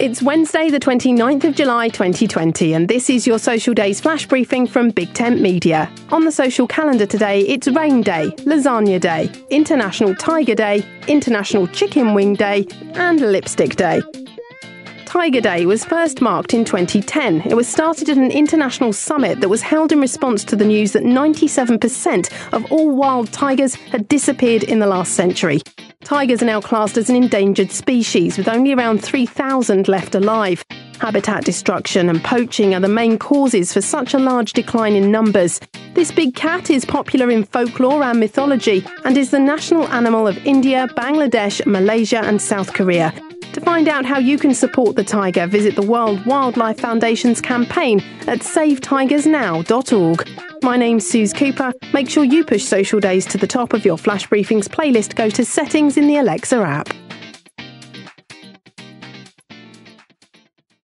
It's Wednesday, the 29th of July 2020, and this is your Social Days flash briefing from Big Tent Media. On the social calendar today, it's Rain Day, Lasagna Day, International Tiger Day, International Chicken Wing Day, and Lipstick Day. Tiger Day was first marked in 2010. It was started at an international summit that was held in response to the news that 97% of all wild tigers had disappeared in the last century. Tigers are now classed as an endangered species, with only around 3,000 left alive. Habitat destruction and poaching are the main causes for such a large decline in numbers. This big cat is popular in folklore and mythology and is the national animal of India, Bangladesh, Malaysia, and South Korea. Find out how you can support the tiger, visit the World Wildlife Foundation's campaign at savetigersnow.org. My name's Suze Cooper. Make sure you push Social Days to the top of your Flash Briefings playlist. Go to Settings in the Alexa app.